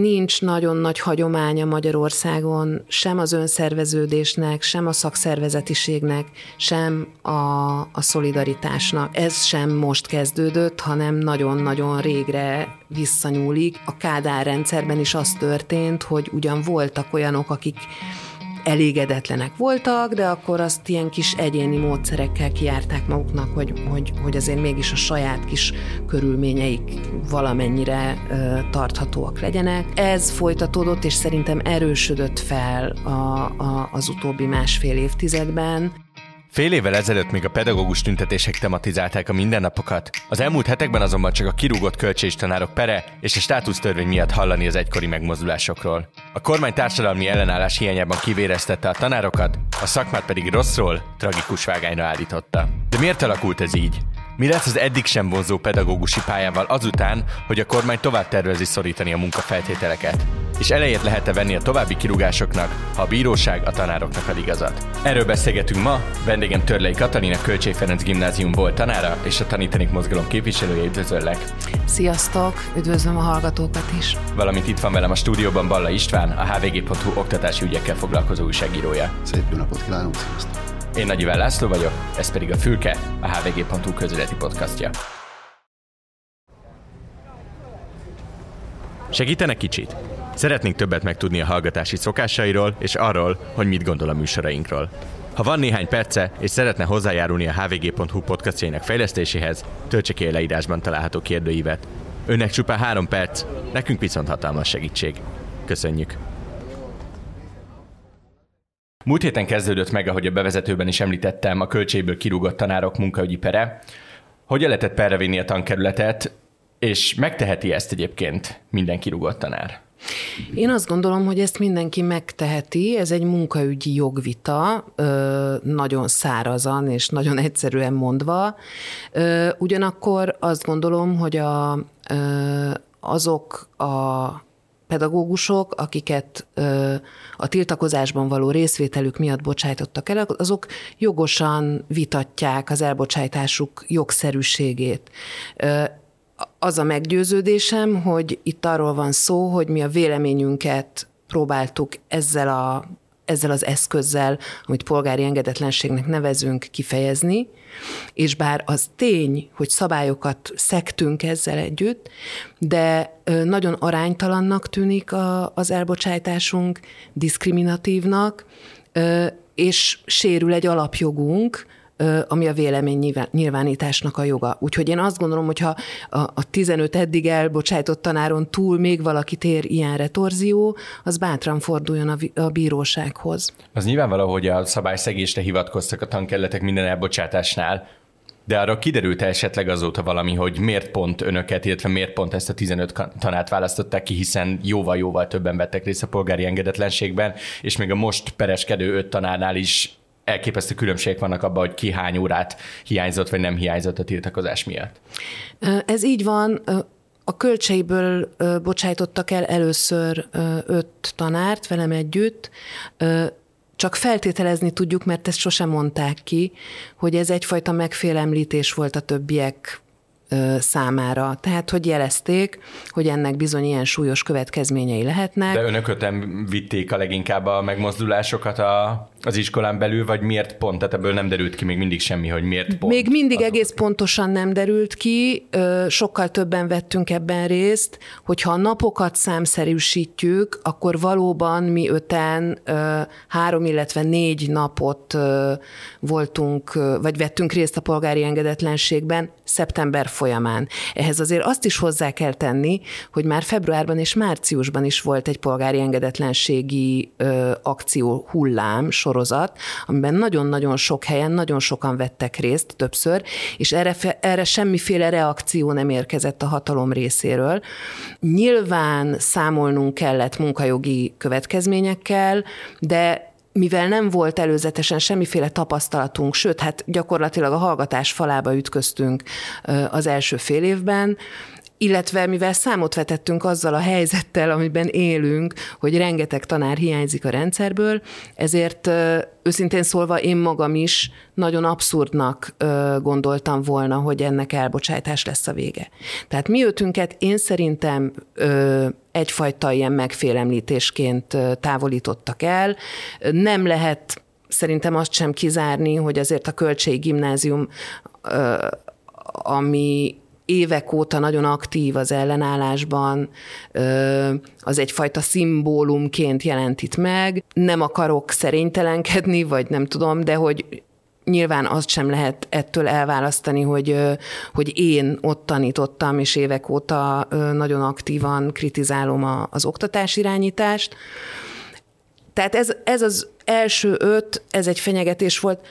Nincs nagyon nagy hagyománya Magyarországon sem az önszerveződésnek, sem a szakszervezetiségnek, sem a, a szolidaritásnak. Ez sem most kezdődött, hanem nagyon-nagyon régre visszanyúlik. A Kádár rendszerben is az történt, hogy ugyan voltak olyanok, akik elégedetlenek voltak, de akkor azt ilyen kis egyéni módszerekkel kiárták maguknak, hogy, hogy, hogy azért mégis a saját kis körülményeik valamennyire ö, tarthatóak legyenek. Ez folytatódott, és szerintem erősödött fel a, a, az utóbbi másfél évtizedben. Fél évvel ezelőtt még a pedagógus tüntetések tematizálták a mindennapokat, az elmúlt hetekben azonban csak a kirúgott kölcsés tanárok pere és a státusztörvény miatt hallani az egykori megmozdulásokról. A kormány társadalmi ellenállás hiányában kivéreztette a tanárokat, a szakmát pedig rosszról, tragikus vágányra állította. De miért alakult ez így? Mi lesz az eddig sem vonzó pedagógusi pályával azután, hogy a kormány tovább tervezi szorítani a munkafeltételeket? És elejét lehet-e venni a további kirúgásoknak, ha a bíróság a tanároknak ad igazat? Erről beszélgetünk ma, vendégem Törlei Katalina Kölcsé Ferenc Gimnázium volt tanára és a Tanítanék Mozgalom képviselője, üdvözöllek! Sziasztok, üdvözlöm a hallgatókat is! Valamint itt van velem a stúdióban Balla István, a hvg.hu oktatási ügyekkel foglalkozó újságírója. Szép jó napot kívánok, sziasztok! Én Nagy Iván László vagyok, ez pedig a Fülke, a hvg.hu közületi podcastja. Segítene kicsit? Szeretnénk többet megtudni a hallgatási szokásairól és arról, hogy mit gondol a műsorainkról. Ha van néhány perce, és szeretne hozzájárulni a hvg.hu podcastjainak fejlesztéséhez, töltse ki a leírásban található kérdőívet. Önnek csupán három perc, nekünk viszont hatalmas segítség. Köszönjük! Múlt héten kezdődött meg, ahogy a bevezetőben is említettem, a költségből kirúgott tanárok munkaügyi pere. Hogyan lehetett perre vinni a tankerületet, és megteheti ezt egyébként minden kirúgott tanár? Én azt gondolom, hogy ezt mindenki megteheti, ez egy munkaügyi jogvita, nagyon szárazan és nagyon egyszerűen mondva. Ugyanakkor azt gondolom, hogy a, azok a pedagógusok, akiket a tiltakozásban való részvételük miatt bocsájtottak el, azok jogosan vitatják az elbocsájtásuk jogszerűségét. Az a meggyőződésem, hogy itt arról van szó, hogy mi a véleményünket próbáltuk ezzel a ezzel az eszközzel, amit polgári engedetlenségnek nevezünk, kifejezni, és bár az tény, hogy szabályokat szektünk ezzel együtt, de nagyon aránytalannak tűnik az elbocsátásunk, diszkriminatívnak, és sérül egy alapjogunk, ami a vélemény nyilvánításnak a joga. Úgyhogy én azt gondolom, hogy ha a 15 eddig elbocsájtott tanáron túl még valaki tér ilyen retorzió, az bátran forduljon a bírósághoz. Az nyilvánvaló, hogy a szabályszegésre hivatkoztak a tankerületek minden elbocsátásnál, de arra kiderült esetleg azóta valami, hogy miért pont önöket, illetve miért pont ezt a 15 tanát választották ki, hiszen jóval-jóval többen vettek részt a polgári engedetlenségben, és még a most pereskedő öt tanárnál is elképesztő különbségek vannak abban, hogy ki hány órát hiányzott, vagy nem hiányzott a tiltakozás miatt. Ez így van. A költseiből bocsájtottak el először öt tanárt velem együtt, csak feltételezni tudjuk, mert ezt sosem mondták ki, hogy ez egyfajta megfélemlítés volt a többiek számára. Tehát, hogy jelezték, hogy ennek bizony ilyen súlyos következményei lehetnek. De önök öten vitték a leginkább a megmozdulásokat a, az iskolán belül, vagy miért pont? Tehát ebből nem derült ki még mindig semmi, hogy miért pont? Még mindig azok. egész pontosan nem derült ki, sokkal többen vettünk ebben részt, hogyha a napokat számszerűsítjük, akkor valóban mi öten három, illetve négy napot voltunk, vagy vettünk részt a polgári engedetlenségben szeptember folyamán. Ehhez azért azt is hozzá kell tenni, hogy már februárban és márciusban is volt egy polgári engedetlenségi akció hullám, sorozat, amiben nagyon-nagyon sok helyen, nagyon sokan vettek részt többször, és erre, erre semmiféle reakció nem érkezett a hatalom részéről. Nyilván számolnunk kellett munkajogi következményekkel, de mivel nem volt előzetesen semmiféle tapasztalatunk, sőt, hát gyakorlatilag a hallgatás falába ütköztünk az első fél évben, illetve mivel számot vetettünk azzal a helyzettel, amiben élünk, hogy rengeteg tanár hiányzik a rendszerből, ezért őszintén szólva én magam is nagyon abszurdnak gondoltam volna, hogy ennek elbocsátás lesz a vége. Tehát mi ötünket én szerintem egyfajta ilyen megfélemlítésként távolítottak el. Nem lehet szerintem azt sem kizárni, hogy azért a Kölcsei Gimnázium, ami évek óta nagyon aktív az ellenállásban, az egyfajta szimbólumként jelent itt meg. Nem akarok szerénytelenkedni, vagy nem tudom, de hogy nyilván azt sem lehet ettől elválasztani, hogy, hogy én ott tanítottam, és évek óta nagyon aktívan kritizálom az oktatás irányítást. Tehát ez, ez az első öt, ez egy fenyegetés volt.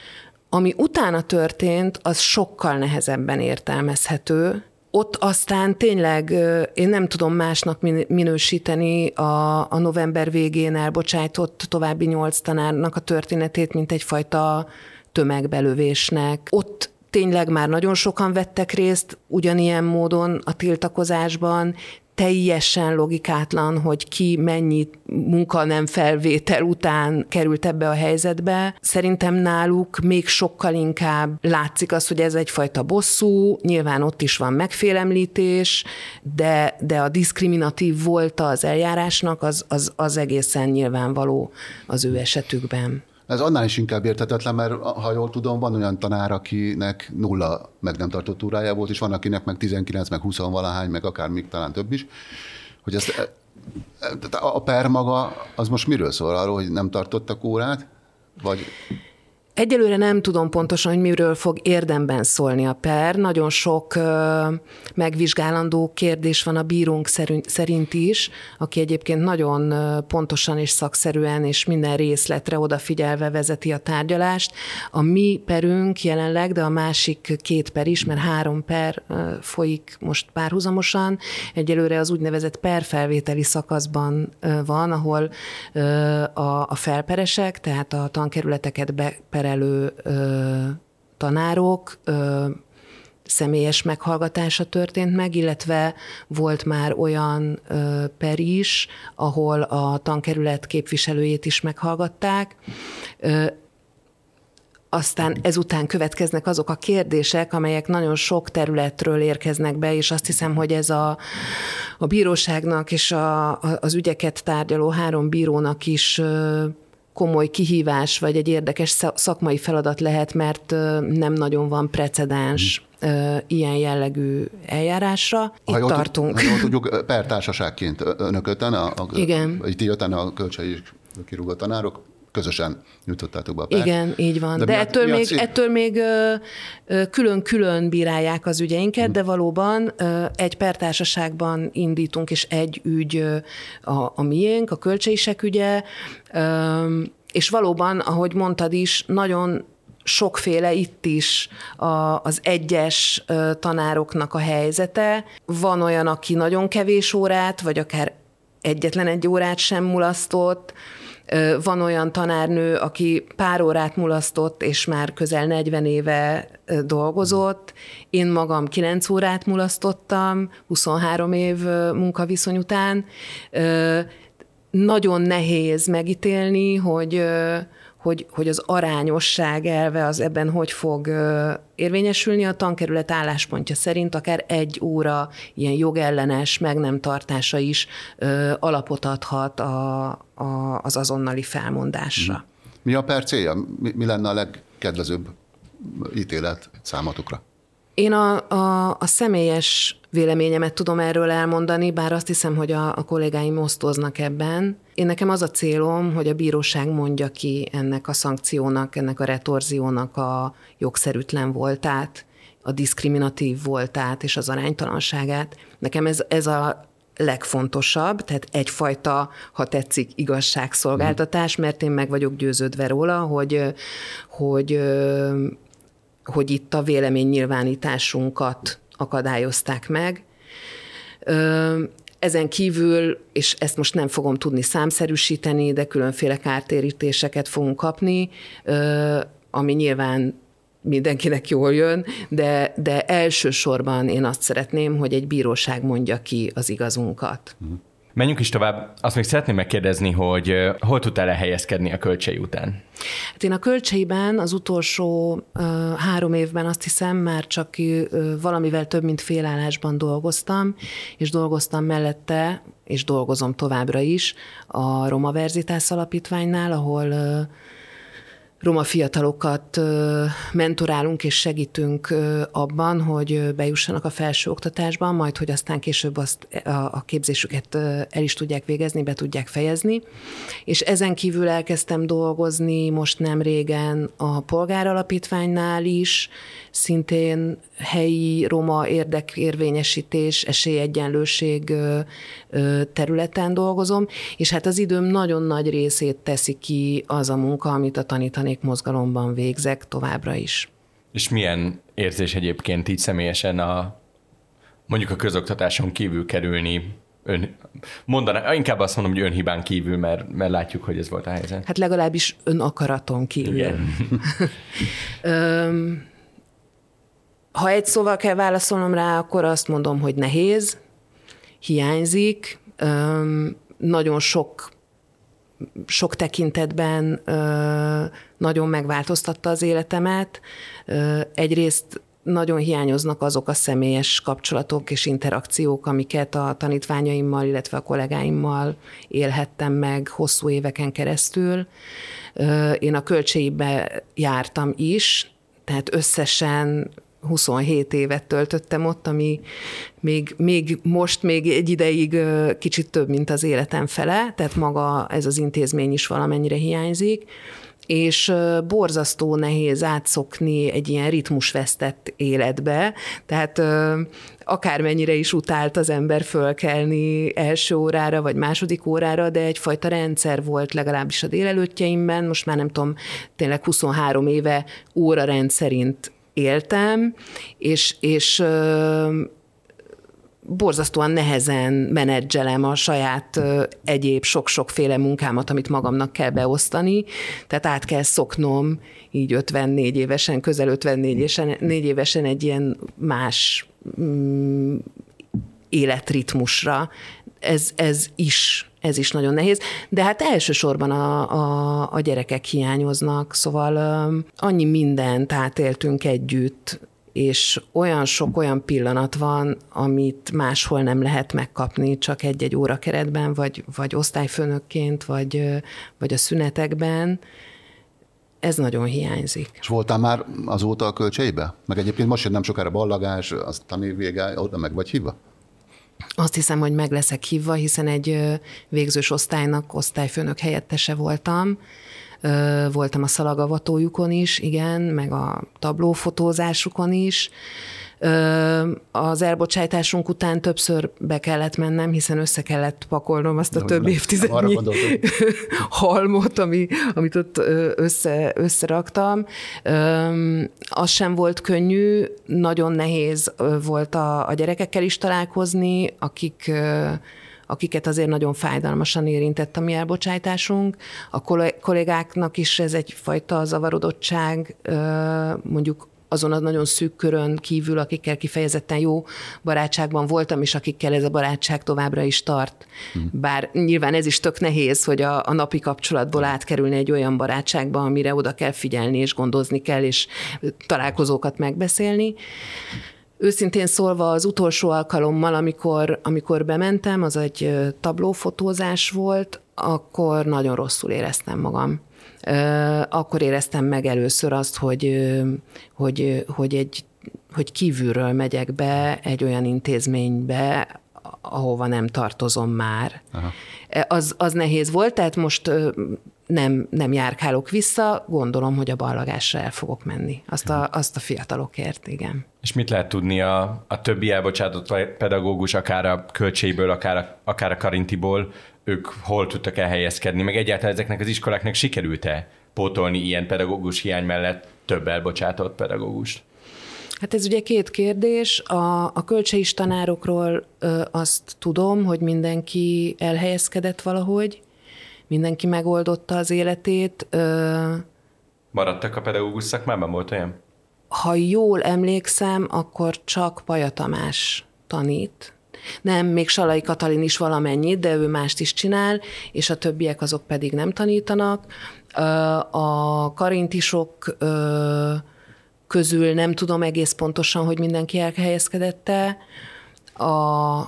Ami utána történt, az sokkal nehezebben értelmezhető. Ott aztán tényleg én nem tudom másnak minősíteni a, a november végén elbocsájtott további nyolc tanárnak a történetét, mint egyfajta tömegbelövésnek. Ott tényleg már nagyon sokan vettek részt ugyanilyen módon a tiltakozásban, teljesen logikátlan, hogy ki mennyi munka nem felvétel után került ebbe a helyzetbe. Szerintem náluk még sokkal inkább látszik az, hogy ez egyfajta bosszú, nyilván ott is van megfélemlítés, de, de a diszkriminatív volt az eljárásnak, az, az, az egészen nyilvánvaló az ő esetükben. Ez annál is inkább értetetlen, mert ha jól tudom, van olyan tanár, akinek nulla meg nem tartott órája volt, és van, akinek meg 19, meg 20 valahány, meg akár még talán több is, hogy ezt, e, e, a per maga, az most miről szól? Arról, hogy nem tartottak órát? Vagy Egyelőre nem tudom pontosan, hogy miről fog érdemben szólni a per. Nagyon sok megvizsgálandó kérdés van a bírónk szerint is, aki egyébként nagyon pontosan és szakszerűen és minden részletre odafigyelve vezeti a tárgyalást. A mi perünk jelenleg, de a másik két per is, mert három per folyik most párhuzamosan. Egyelőre az úgynevezett perfelvételi szakaszban van, ahol a felperesek, tehát a tankerületeket beper megfelelő tanárok személyes meghallgatása történt meg, illetve volt már olyan per is, ahol a tankerület képviselőjét is meghallgatták. Aztán ezután következnek azok a kérdések, amelyek nagyon sok területről érkeznek be, és azt hiszem, hogy ez a, a bíróságnak és a, az ügyeket tárgyaló három bírónak is komoly kihívás, vagy egy érdekes szakmai feladat lehet, mert nem nagyon van precedens ilyen jellegű eljárásra. Itt ha jól tartunk. Ha jól tudjuk, pertársaságként önök öten, a, a, Igen. ti öten a kölcsei kirúgott tanárok, közösen nyújtottátok be a pert. Igen, így van. De, de ettől, még, cél? ettől még külön-külön bírálják az ügyeinket, hmm. de valóban egy pertársaságban indítunk, és egy ügy a, a miénk, a költségisek ügye, és valóban, ahogy mondtad is, nagyon sokféle itt is a, az egyes tanároknak a helyzete. Van olyan, aki nagyon kevés órát, vagy akár egyetlen egy órát sem mulasztott, van olyan tanárnő, aki pár órát mulasztott, és már közel 40 éve dolgozott. Én magam 9 órát mulasztottam, 23 év munkaviszony után. Nagyon nehéz megítélni, hogy hogy, hogy az arányosság elve az ebben hogy fog érvényesülni. A tankerület álláspontja szerint akár egy óra ilyen jogellenes meg nem tartása is alapot adhat a, a, az azonnali felmondásra. Mi a per célja? Mi, mi lenne a legkedvezőbb ítélet számatukra? Én a, a, a személyes véleményemet tudom erről elmondani, bár azt hiszem, hogy a, a kollégáim osztoznak ebben. Én nekem az a célom, hogy a bíróság mondja ki ennek a szankciónak, ennek a retorziónak a jogszerűtlen voltát, a diszkriminatív voltát és az aránytalanságát. Nekem ez, ez a legfontosabb, tehát egyfajta, ha tetszik, igazságszolgáltatás, mert én meg vagyok győződve róla, hogy, hogy, hogy itt a véleménynyilvánításunkat akadályozták meg. Ezen kívül, és ezt most nem fogom tudni számszerűsíteni, de különféle kártérítéseket fogunk kapni, ami nyilván mindenkinek jól jön, de, de elsősorban én azt szeretném, hogy egy bíróság mondja ki az igazunkat. Menjünk is tovább. Azt még szeretném megkérdezni, hogy hol tudtál elhelyezkedni a kölcsei után? Hát én a kölcseiben az utolsó három évben azt hiszem már csak uh, valamivel több, mint félállásban dolgoztam, és dolgoztam mellette, és dolgozom továbbra is a Roma Verzitás Alapítványnál, ahol uh, roma fiatalokat mentorálunk és segítünk abban, hogy bejussanak a felső oktatásban, majd hogy aztán később azt a képzésüket el is tudják végezni, be tudják fejezni. És ezen kívül elkezdtem dolgozni most nem régen a polgáralapítványnál is, szintén helyi roma érdekérvényesítés, esélyegyenlőség területen dolgozom, és hát az időm nagyon nagy részét teszi ki az a munka, amit a tanítanék mozgalomban végzek továbbra is. És milyen érzés egyébként így személyesen a mondjuk a közoktatáson kívül kerülni ön, mondaná, inkább azt mondom, hogy önhibán kívül, mert, mert látjuk, hogy ez volt a helyzet. Hát legalábbis önakaraton kívül. Igen. Ha egy szóval kell válaszolnom rá, akkor azt mondom, hogy nehéz, hiányzik, nagyon sok sok tekintetben nagyon megváltoztatta az életemet. Egyrészt nagyon hiányoznak azok a személyes kapcsolatok és interakciók, amiket a tanítványaimmal, illetve a kollégáimmal élhettem meg hosszú éveken keresztül. Én a költségbe jártam is, tehát összesen 27 évet töltöttem ott, ami még, még most még egy ideig kicsit több, mint az életem fele, tehát maga ez az intézmény is valamennyire hiányzik és borzasztó nehéz átszokni egy ilyen ritmusvesztett életbe, tehát akármennyire is utált az ember fölkelni első órára, vagy második órára, de egyfajta rendszer volt legalábbis a délelőttjeimben, most már nem tudom, tényleg 23 éve óra rendszerint éltem, és, és borzasztóan nehezen menedzselem a saját egyéb sok-sokféle munkámat, amit magamnak kell beosztani, tehát át kell szoknom így 54 évesen, közel 54 évesen, 4 évesen egy ilyen más mm, életritmusra. Ez, ez is ez is nagyon nehéz, de hát elsősorban a, a, a gyerekek hiányoznak, szóval annyi mindent átéltünk együtt, és olyan sok olyan pillanat van, amit máshol nem lehet megkapni, csak egy-egy óra keretben, vagy, vagy osztályfőnökként, vagy, vagy a szünetekben. Ez nagyon hiányzik. És voltál már azóta a kölcseibe? Meg egyébként most nem sokára ballagás, az tanévvége, oda meg vagy hívva? Azt hiszem, hogy meg leszek hívva, hiszen egy végzős osztálynak osztályfőnök helyettese voltam, voltam a szalagavatójukon is, igen, meg a tablófotózásukon is, az elbocsátásunk után többször be kellett mennem, hiszen össze kellett pakolnom azt a több nem, évtizednyi halmot, ami, amit ott össze, összeraktam. Az sem volt könnyű, nagyon nehéz volt a, a gyerekekkel is találkozni, akik akiket azért nagyon fájdalmasan érintett a mi elbocsátásunk. A kollégáknak is ez egyfajta zavarodottság, mondjuk azon a nagyon szűk körön kívül, akikkel kifejezetten jó barátságban voltam, és akikkel ez a barátság továbbra is tart. Hmm. Bár nyilván ez is tök nehéz, hogy a, a napi kapcsolatból átkerülni egy olyan barátságba, amire oda kell figyelni, és gondozni kell, és találkozókat megbeszélni. Őszintén szólva az utolsó alkalommal, amikor, amikor bementem, az egy tablófotózás volt, akkor nagyon rosszul éreztem magam. Akkor éreztem meg először azt, hogy, hogy, hogy, egy, hogy kívülről megyek be egy olyan intézménybe, ahova nem tartozom már. Aha. Az, az nehéz volt, tehát most nem, nem járkálok vissza, gondolom, hogy a ballagásra el fogok menni. Azt a, azt a fiatalokért, igen. És mit lehet tudni a, a többi elbocsátott pedagógus, akár a költségből, akár a, akár a karintiból, ők hol tudtak elhelyezkedni, meg egyáltalán ezeknek az iskoláknak sikerült-e pótolni ilyen pedagógus hiány mellett több elbocsátott pedagógust? Hát ez ugye két kérdés. A, a kölcseis tanárokról ö, azt tudom, hogy mindenki elhelyezkedett valahogy, mindenki megoldotta az életét. Ö... Maradtak a pedagógus szakmában, volt olyan? Ha jól emlékszem, akkor csak Paja Tamás tanít, nem, még Salai Katalin is valamennyit, de ő mást is csinál, és a többiek azok pedig nem tanítanak. A karintisok közül nem tudom egész pontosan, hogy mindenki elhelyezkedette. A,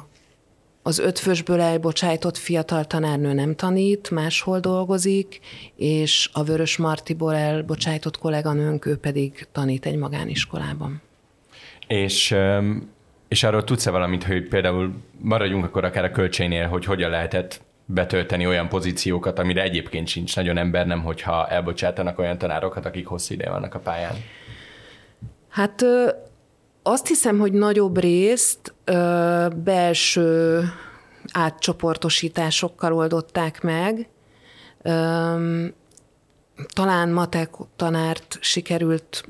az ötfősből elbocsájtott fiatal tanárnő nem tanít, máshol dolgozik, és a Vörös Martiból elbocsájtott kolléganőnk, ő pedig tanít egy magániskolában. És és arról tudsz-e valamit, hogy például maradjunk akkor akár a költségnél, hogy hogyan lehetett betölteni olyan pozíciókat, amire egyébként sincs nagyon ember, nem hogyha elbocsátanak olyan tanárokat, akik hosszú ideje vannak a pályán? Hát azt hiszem, hogy nagyobb részt belső átcsoportosításokkal oldották meg. Talán matek tanárt sikerült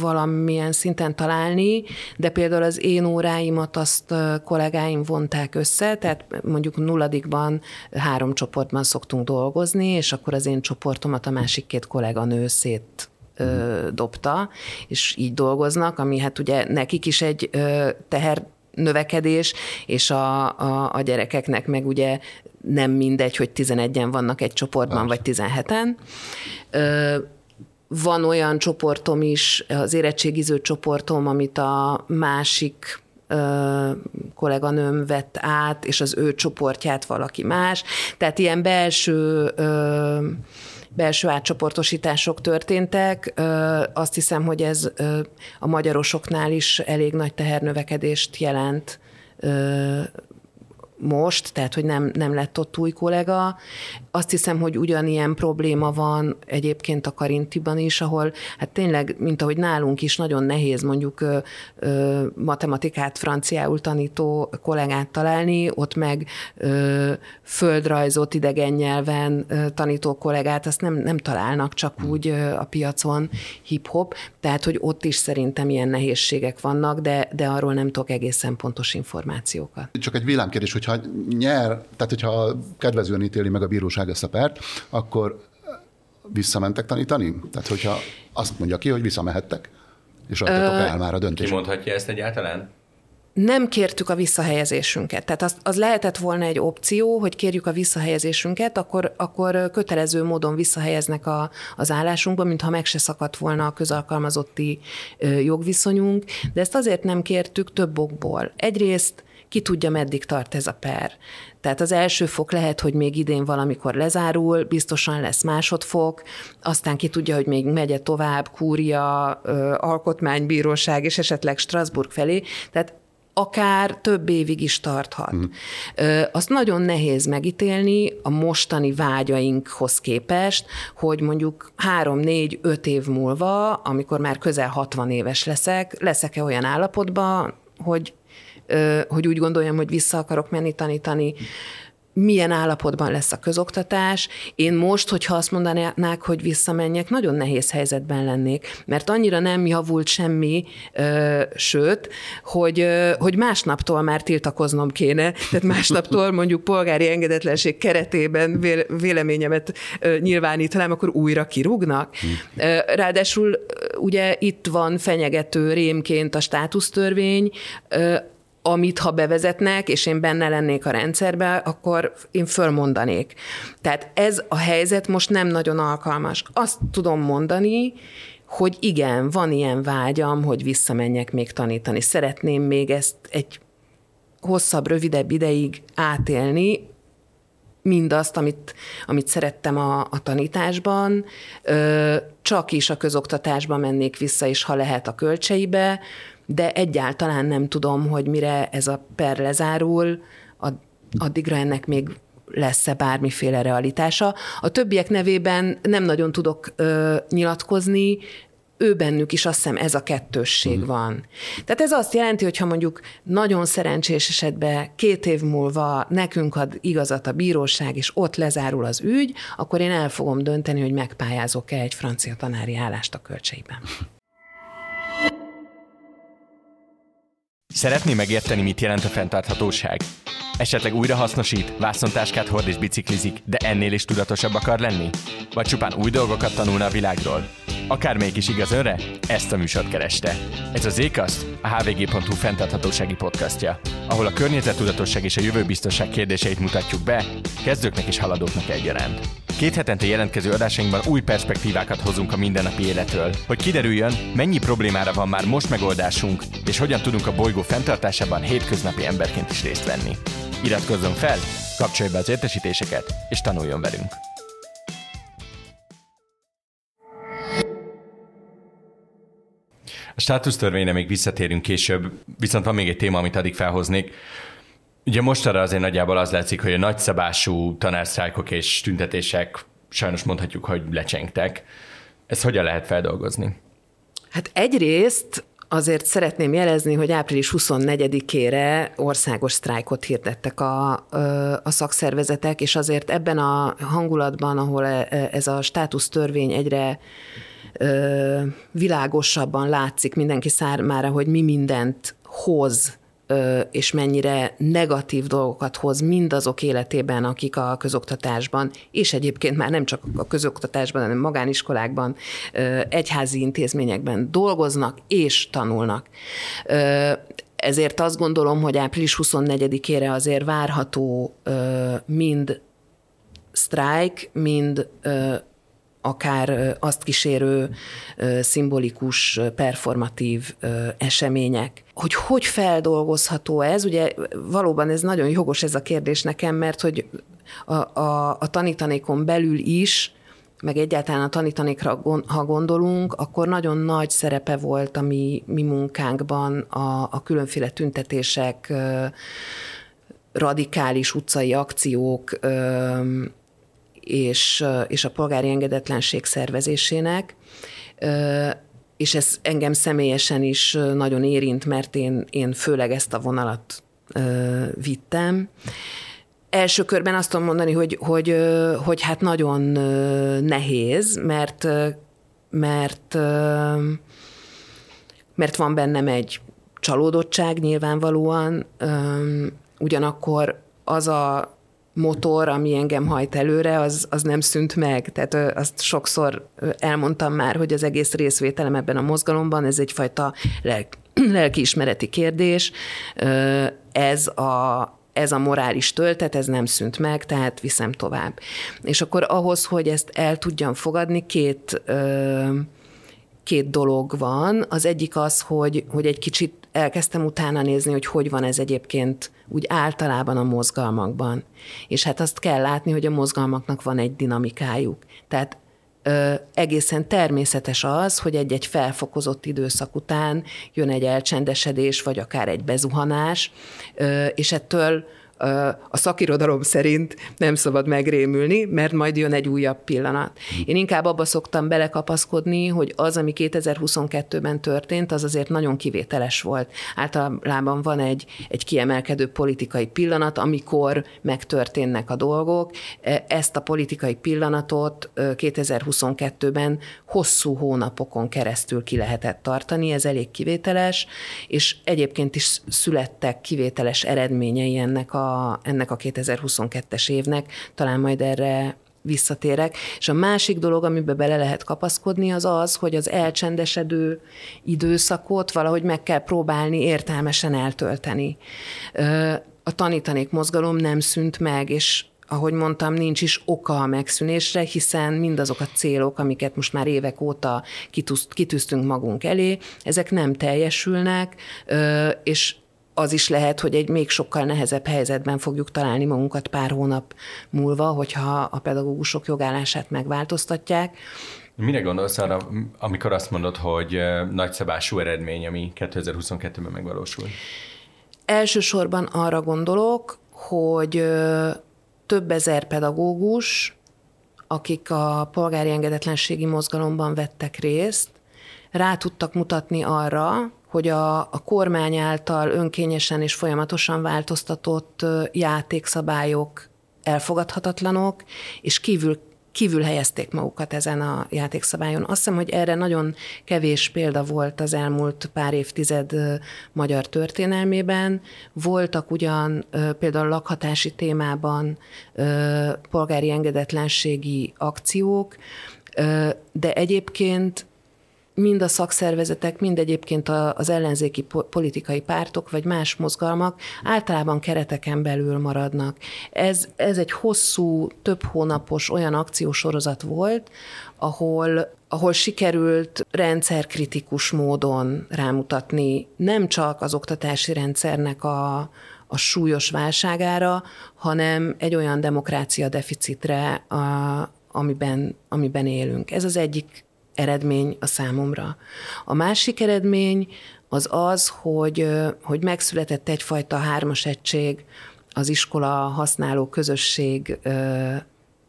valamilyen szinten találni, de például az én óráimat azt kollégáim vonták össze, tehát mondjuk nulladikban három csoportban szoktunk dolgozni, és akkor az én csoportomat a másik két kolléganő szét ö, dobta, és így dolgoznak, ami hát ugye nekik is egy ö, teher növekedés, és a, a, a gyerekeknek meg ugye nem mindegy, hogy 11-en vannak egy csoportban, Persze. vagy 17-en. Ö, van olyan csoportom is, az érettségiző csoportom, amit a másik ö, kolléganőm vett át, és az ő csoportját valaki más. Tehát ilyen belső ö, belső átcsoportosítások történtek. Azt hiszem, hogy ez a magyarosoknál is elég nagy tehernövekedést jelent most, tehát hogy nem, nem lett ott új kollega. Azt hiszem, hogy ugyanilyen probléma van egyébként a Karintiban is, ahol hát tényleg, mint ahogy nálunk is nagyon nehéz mondjuk ö, ö, matematikát franciául tanító kollégát találni, ott meg ö, földrajzot idegen nyelven ö, tanító kollégát, azt nem, nem találnak csak hmm. úgy ö, a piacon hip-hop, tehát hogy ott is szerintem ilyen nehézségek vannak, de, de arról nem tudok egészen pontos információkat. Csak egy villámkérdés, hogyha nyer, tehát hogyha kedvezően ítéli meg a bíróság ezt a pert, akkor visszamentek tanítani? Tehát hogyha azt mondja ki, hogy visszamehettek, és adtatok el már a döntést. Ki mondhatja ezt egyáltalán? nem kértük a visszahelyezésünket. Tehát az, az lehetett volna egy opció, hogy kérjük a visszahelyezésünket, akkor, akkor kötelező módon visszahelyeznek a, az állásunkba, mintha meg se szakadt volna a közalkalmazotti jogviszonyunk, de ezt azért nem kértük több okból. Egyrészt ki tudja, meddig tart ez a per. Tehát az első fok lehet, hogy még idén valamikor lezárul, biztosan lesz másodfok, aztán ki tudja, hogy még megye tovább, kúria, alkotmánybíróság és esetleg Strasbourg felé. Tehát akár több évig is tarthat. Mm. Azt nagyon nehéz megítélni a mostani vágyainkhoz képest, hogy mondjuk három, négy, öt év múlva, amikor már közel 60 éves leszek, leszek-e olyan állapotban, hogy hogy úgy gondoljam, hogy vissza akarok menni tanítani, milyen állapotban lesz a közoktatás. Én most, hogyha azt mondanák, hogy visszamenjek, nagyon nehéz helyzetben lennék, mert annyira nem javult semmi, ö, sőt, hogy, ö, hogy másnaptól már tiltakoznom kéne, tehát másnaptól mondjuk polgári engedetlenség keretében véleményemet ö, nyilvánítanám, akkor újra kirúgnak. Ráadásul ugye itt van fenyegető rémként a státusztörvény, ö, amit ha bevezetnek, és én benne lennék a rendszerbe, akkor én fölmondanék. Tehát ez a helyzet most nem nagyon alkalmas. Azt tudom mondani, hogy igen, van ilyen vágyam, hogy visszamenjek még tanítani. Szeretném még ezt egy hosszabb, rövidebb ideig átélni, mindazt, amit, amit szerettem a, a tanításban, ö, csak is a közoktatásba mennék vissza, és ha lehet a kölcseibe, de egyáltalán nem tudom, hogy mire ez a per lezárul, addigra ennek még lesz-e bármiféle realitása. A többiek nevében nem nagyon tudok ö, nyilatkozni, ő bennük is azt hiszem ez a kettősség mm. van. Tehát ez azt jelenti, hogy ha mondjuk nagyon szerencsés esetben két év múlva nekünk ad igazat a bíróság, és ott lezárul az ügy, akkor én el fogom dönteni, hogy megpályázok-e egy francia tanári állást a kölcseiben. Szeretné megérteni, mit jelent a fenntarthatóság? Esetleg újra hasznosít, vászontáskát hord és biciklizik, de ennél is tudatosabb akar lenni? Vagy csupán új dolgokat tanulna a világról? Akármelyik is igaz önre, ezt a műsort kereste. Ez az Zékaszt, a hvg.hu fenntarthatósági podcastja, ahol a környezettudatosság és a jövőbiztosság kérdéseit mutatjuk be, kezdőknek és haladóknak egyaránt. Két hetente jelentkező adásainkban új perspektívákat hozunk a mindennapi életről, hogy kiderüljön, mennyi problémára van már most megoldásunk, és hogyan tudunk a bolygó fenntartásában hétköznapi emberként is részt venni. Iratkozzon fel, kapcsolj be az értesítéseket, és tanuljon velünk! A státusztörvényre még visszatérünk később, viszont van még egy téma, amit addig felhoznék. Ugye mostanra azért nagyjából az látszik, hogy a nagyszabású tanársztrájkok és tüntetések sajnos mondhatjuk, hogy lecsengtek. Ezt hogyan lehet feldolgozni? Hát egyrészt azért szeretném jelezni, hogy április 24-ére országos sztrájkot hirdettek a, a szakszervezetek, és azért ebben a hangulatban, ahol e, e, ez a státusztörvény egyre világosabban látszik mindenki számára, hogy mi mindent hoz és mennyire negatív dolgokat hoz mindazok életében, akik a közoktatásban, és egyébként már nem csak a közoktatásban, hanem magániskolákban, egyházi intézményekben dolgoznak és tanulnak. Ezért azt gondolom, hogy április 24-ére azért várható mind sztrájk, mind akár azt kísérő szimbolikus, performatív események. Hogy hogy feldolgozható ez? Ugye valóban ez nagyon jogos ez a kérdés nekem, mert hogy a, a, a tanítanékon belül is, meg egyáltalán a tanítanékra, ha gondolunk, akkor nagyon nagy szerepe volt a mi, mi munkánkban a, a különféle tüntetések, radikális utcai akciók, és, és a polgári engedetlenség szervezésének, és ez engem személyesen is nagyon érint, mert én, én főleg ezt a vonalat vittem. Első körben azt tudom mondani, hogy, hogy, hogy hát nagyon nehéz, mert, mert, mert van bennem egy csalódottság nyilvánvalóan, ugyanakkor az a motor, ami engem hajt előre, az, az nem szűnt meg. Tehát azt sokszor elmondtam már, hogy az egész részvételem ebben a mozgalomban, ez egyfajta lelk, lelkiismereti kérdés. Ez a, ez a morális töltet, ez nem szűnt meg, tehát viszem tovább. És akkor ahhoz, hogy ezt el tudjam fogadni, két, két dolog van. Az egyik az, hogy, hogy egy kicsit elkezdtem utána nézni, hogy hogy van ez egyébként úgy általában a mozgalmakban. És hát azt kell látni, hogy a mozgalmaknak van egy dinamikájuk. Tehát ö, egészen természetes az, hogy egy-egy felfokozott időszak után jön egy elcsendesedés, vagy akár egy bezuhanás, ö, és ettől a szakirodalom szerint nem szabad megrémülni, mert majd jön egy újabb pillanat. Én inkább abba szoktam belekapaszkodni, hogy az, ami 2022-ben történt, az azért nagyon kivételes volt. Általában van egy, egy kiemelkedő politikai pillanat, amikor megtörténnek a dolgok. E, ezt a politikai pillanatot 2022-ben hosszú hónapokon keresztül ki lehetett tartani, ez elég kivételes, és egyébként is születtek kivételes eredményei ennek a ennek a 2022-es évnek, talán majd erre visszatérek. És a másik dolog, amiben bele lehet kapaszkodni, az az, hogy az elcsendesedő időszakot valahogy meg kell próbálni értelmesen eltölteni. A tanítanék mozgalom nem szűnt meg, és ahogy mondtam, nincs is oka a megszűnésre, hiszen mindazok a célok, amiket most már évek óta kitűztünk magunk elé, ezek nem teljesülnek, és az is lehet, hogy egy még sokkal nehezebb helyzetben fogjuk találni magunkat pár hónap múlva, hogyha a pedagógusok jogállását megváltoztatják. Mire gondolsz arra, amikor azt mondod, hogy nagyszabású eredmény, ami 2022-ben megvalósul? Elsősorban arra gondolok, hogy több ezer pedagógus, akik a polgári engedetlenségi mozgalomban vettek részt, rá tudtak mutatni arra, hogy a, a kormány által önkényesen és folyamatosan változtatott játékszabályok elfogadhatatlanok, és kívül kívül helyezték magukat ezen a játékszabályon. Azt hiszem, hogy erre nagyon kevés példa volt az elmúlt pár évtized magyar történelmében. Voltak ugyan például lakhatási témában polgári engedetlenségi akciók, de egyébként mind a szakszervezetek, mind egyébként az ellenzéki politikai pártok, vagy más mozgalmak általában kereteken belül maradnak. Ez, ez egy hosszú, több hónapos olyan akciósorozat volt, ahol, ahol sikerült rendszerkritikus módon rámutatni nem csak az oktatási rendszernek a, a súlyos válságára, hanem egy olyan demokrácia deficitre, a, amiben, amiben élünk. Ez az egyik eredmény a számomra. A másik eredmény az az, hogy, hogy megszületett egyfajta hármas egység az iskola használó közösség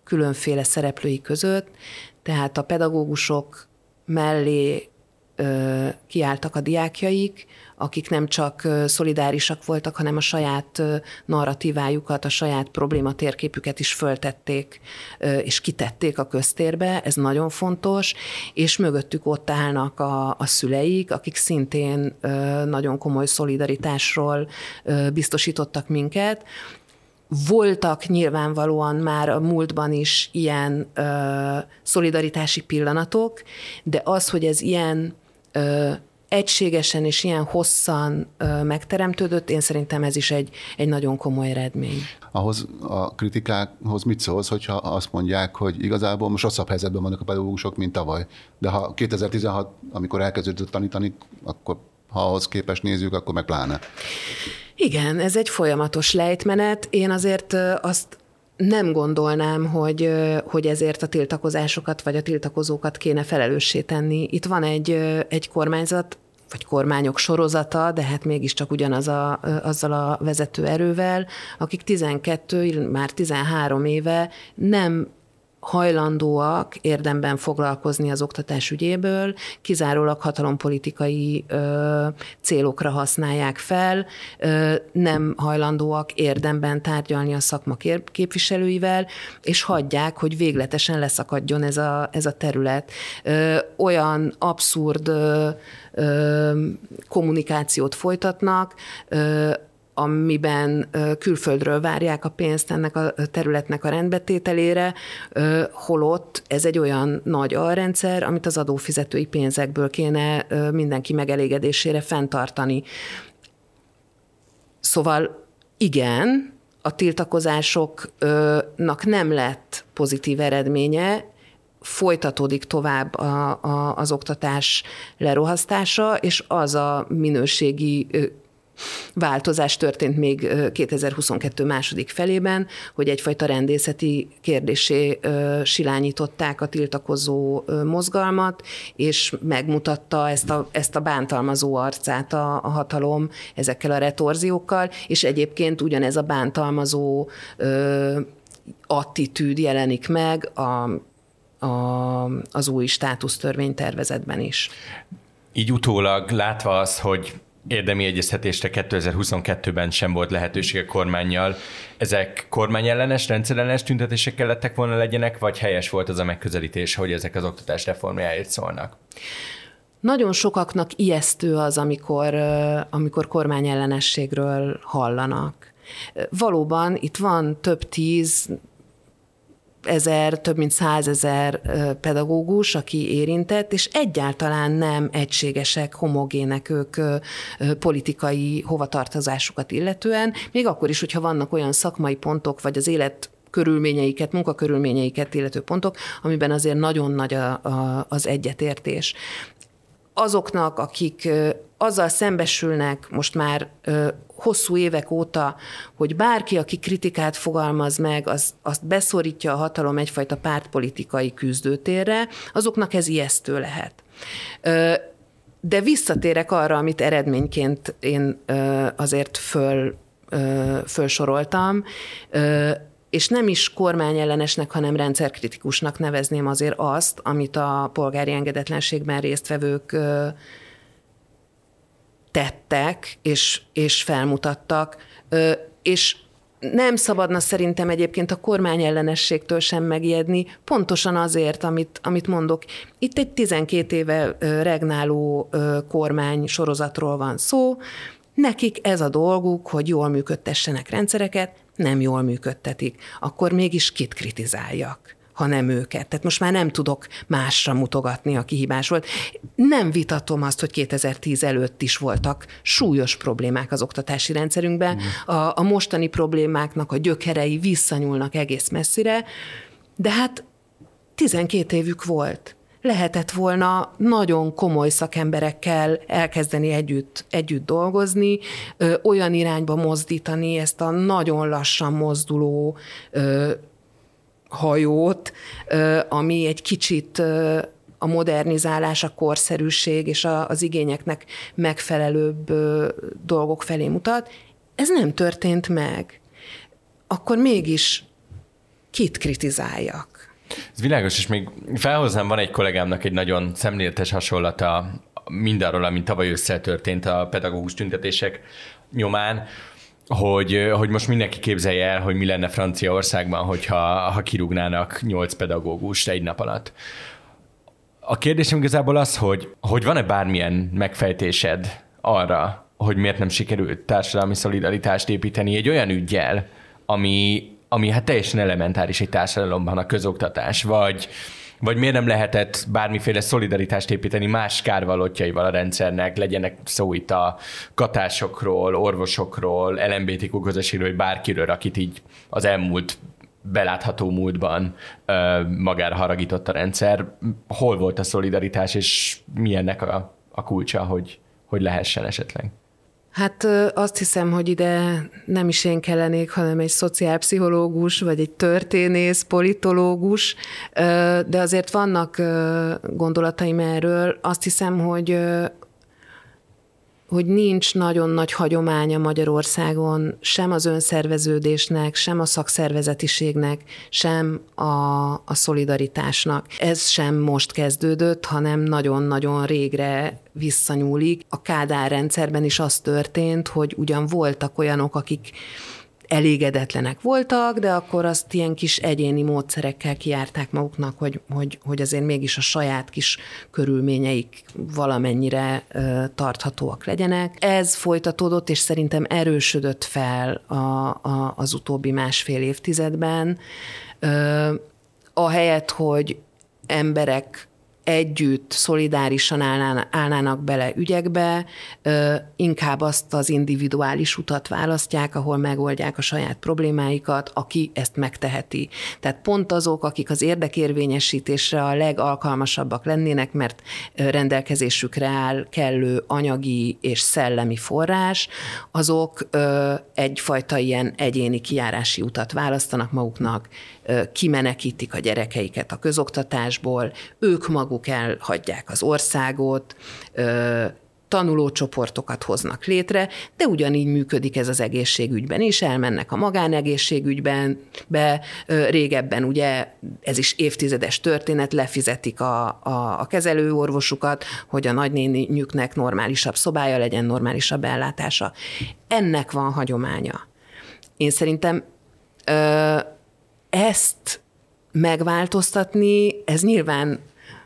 különféle szereplői között, tehát a pedagógusok mellé kiálltak a diákjaik, akik nem csak szolidárisak voltak, hanem a saját narratívájukat, a saját probléma térképüket is föltették, és kitették a köztérbe, ez nagyon fontos, és mögöttük ott állnak a, a szüleik, akik szintén nagyon komoly szolidaritásról biztosítottak minket, voltak nyilvánvalóan már a múltban is ilyen ö, szolidaritási pillanatok, de az, hogy ez ilyen ö, egységesen és ilyen hosszan megteremtődött, én szerintem ez is egy, egy nagyon komoly eredmény. Ahhoz a kritikákhoz mit szólsz, hogyha azt mondják, hogy igazából most rosszabb helyzetben vannak a pedagógusok, mint tavaly. De ha 2016, amikor elkezdődött tanítani, akkor ha ahhoz képest nézzük, akkor meg pláne. Igen, ez egy folyamatos lejtmenet. Én azért azt nem gondolnám, hogy, hogy ezért a tiltakozásokat vagy a tiltakozókat kéne felelőssé tenni. Itt van egy, egy kormányzat, vagy kormányok sorozata, de hát mégiscsak ugyanaz a, azzal a vezető erővel, akik 12, már 13 éve nem hajlandóak érdemben foglalkozni az oktatás ügyéből, kizárólag hatalompolitikai ö, célokra használják fel, ö, nem hajlandóak érdemben tárgyalni a szakma képviselőivel, és hagyják, hogy végletesen leszakadjon ez a, ez a terület. Ö, olyan abszurd ö, ö, kommunikációt folytatnak, ö, amiben külföldről várják a pénzt ennek a területnek a rendbetételére, holott ez egy olyan nagy alrendszer, amit az adófizetői pénzekből kéne mindenki megelégedésére fenntartani. Szóval igen, a tiltakozásoknak nem lett pozitív eredménye, folytatódik tovább a, a, az oktatás lerohasztása, és az a minőségi változás történt még 2022 második felében, hogy egyfajta rendészeti kérdésé silányították a tiltakozó mozgalmat, és megmutatta ezt a, ezt a bántalmazó arcát a, a hatalom ezekkel a retorziókkal, és egyébként ugyanez a bántalmazó ö, attitűd jelenik meg a, a, az új státusztörvénytervezetben is. Így utólag látva az, hogy érdemi egyeztetésre 2022-ben sem volt lehetőség a kormányjal. Ezek kormányellenes, rendszerellenes tüntetések lettek volna legyenek, vagy helyes volt az a megközelítés, hogy ezek az oktatás reformjáért szólnak? Nagyon sokaknak ijesztő az, amikor, amikor kormányellenességről hallanak. Valóban itt van több tíz, ezer, több mint százezer pedagógus, aki érintett, és egyáltalán nem egységesek, homogének ők politikai hovatartozásukat illetően, még akkor is, hogyha vannak olyan szakmai pontok, vagy az élet körülményeiket, munkakörülményeiket illető pontok, amiben azért nagyon nagy a, a, az egyetértés. Azoknak, akik azzal szembesülnek most már hosszú évek óta, hogy bárki, aki kritikát fogalmaz meg, az, azt beszorítja a hatalom egyfajta pártpolitikai küzdőtérre, azoknak ez ijesztő lehet. De visszatérek arra, amit eredményként én azért föl, fölsoroltam, és nem is kormányellenesnek, hanem rendszerkritikusnak nevezném azért azt, amit a polgári engedetlenségben résztvevők tettek és, és felmutattak, és nem szabadna szerintem egyébként a kormány ellenességtől sem megijedni, pontosan azért, amit, amit mondok. Itt egy 12 éve regnáló kormány sorozatról van szó, nekik ez a dolguk, hogy jól működtessenek rendszereket, nem jól működtetik. Akkor mégis kit kritizáljak? Ha nem őket. Tehát most már nem tudok másra mutogatni, aki hibás volt. Nem vitatom azt, hogy 2010 előtt is voltak súlyos problémák az oktatási rendszerünkben. A, a mostani problémáknak a gyökerei visszanyúlnak egész messzire, de hát 12 évük volt lehetett volna nagyon komoly szakemberekkel elkezdeni együtt, együtt dolgozni, ö, olyan irányba mozdítani ezt a nagyon lassan mozduló ö, hajót, ami egy kicsit a modernizálás, a korszerűség és az igényeknek megfelelőbb dolgok felé mutat. Ez nem történt meg. Akkor mégis kit kritizáljak? Ez világos, és még felhoznám, van egy kollégámnak egy nagyon szemléletes hasonlata mindarról, ami tavaly össze történt a pedagógus tüntetések nyomán, hogy, hogy most mindenki képzelje el, hogy mi lenne Franciaországban, hogyha ha kirúgnának nyolc pedagógust egy nap alatt. A kérdésem igazából az, hogy, hogy van-e bármilyen megfejtésed arra, hogy miért nem sikerült társadalmi szolidaritást építeni egy olyan ügyjel, ami, ami hát teljesen elementáris egy társadalomban a közoktatás, vagy, vagy miért nem lehetett bármiféle szolidaritást építeni más kárvalótjaival a rendszernek, legyenek szó itt a katásokról, orvosokról, LMBTQ közösségről, vagy bárkiről, akit így az elmúlt belátható múltban ö, magára haragított a rendszer. Hol volt a szolidaritás, és milyennek a, a kulcsa, hogy, hogy lehessen esetleg? Hát azt hiszem, hogy ide nem is én kellenék, hanem egy szociálpszichológus, vagy egy történész, politológus, de azért vannak gondolataim erről. Azt hiszem, hogy hogy nincs nagyon nagy hagyománya Magyarországon sem az önszerveződésnek, sem a szakszervezetiségnek, sem a, a szolidaritásnak. Ez sem most kezdődött, hanem nagyon-nagyon régre visszanyúlik. A Kádár rendszerben is az történt, hogy ugyan voltak olyanok, akik elégedetlenek voltak, de akkor azt ilyen kis egyéni módszerekkel kiárták maguknak, hogy, hogy, hogy azért mégis a saját kis körülményeik valamennyire ö, tarthatóak legyenek. Ez folytatódott, és szerintem erősödött fel a, a, az utóbbi másfél évtizedben. Ö, ahelyett, hogy emberek együtt, szolidárisan állnának bele ügyekbe, inkább azt az individuális utat választják, ahol megoldják a saját problémáikat, aki ezt megteheti. Tehát pont azok, akik az érdekérvényesítésre a legalkalmasabbak lennének, mert rendelkezésükre áll kellő anyagi és szellemi forrás, azok egyfajta ilyen egyéni kiárási utat választanak maguknak, kimenekítik a gyerekeiket a közoktatásból, ők maguk elhagyják az országot, tanulócsoportokat hoznak létre, de ugyanígy működik ez az egészségügyben is, elmennek a magánegészségügyben, be régebben ugye ez is évtizedes történet, lefizetik a, a, a kezelőorvosukat, hogy a nagynéninyüknek normálisabb szobája legyen, normálisabb ellátása. Ennek van hagyománya. Én szerintem ö, ezt megváltoztatni, ez nyilván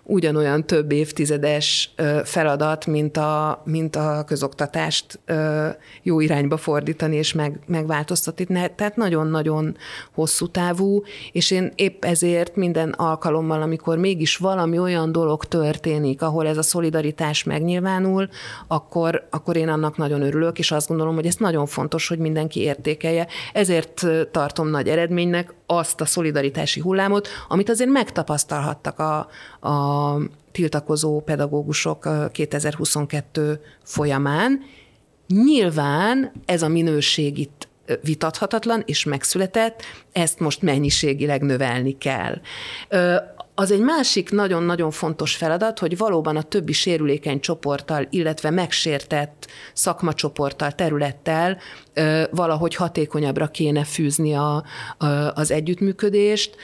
ugyanolyan több évtizedes feladat, mint a, mint a közoktatást jó irányba fordítani és meg, megváltoztatni. Tehát nagyon-nagyon hosszú távú, és én épp ezért minden alkalommal, amikor mégis valami olyan dolog történik, ahol ez a szolidaritás megnyilvánul, akkor, akkor én annak nagyon örülök, és azt gondolom, hogy ez nagyon fontos, hogy mindenki értékelje. Ezért tartom nagy eredménynek azt a szolidaritási hullámot, amit azért megtapasztalhattak a, a tiltakozó pedagógusok 2022 folyamán. Nyilván ez a minőség itt vitathatatlan és megszületett, ezt most mennyiségileg növelni kell. Az egy másik nagyon-nagyon fontos feladat, hogy valóban a többi sérülékeny csoporttal, illetve megsértett szakmacsoporttal, területtel valahogy hatékonyabbra kéne fűzni a, a, az együttműködést.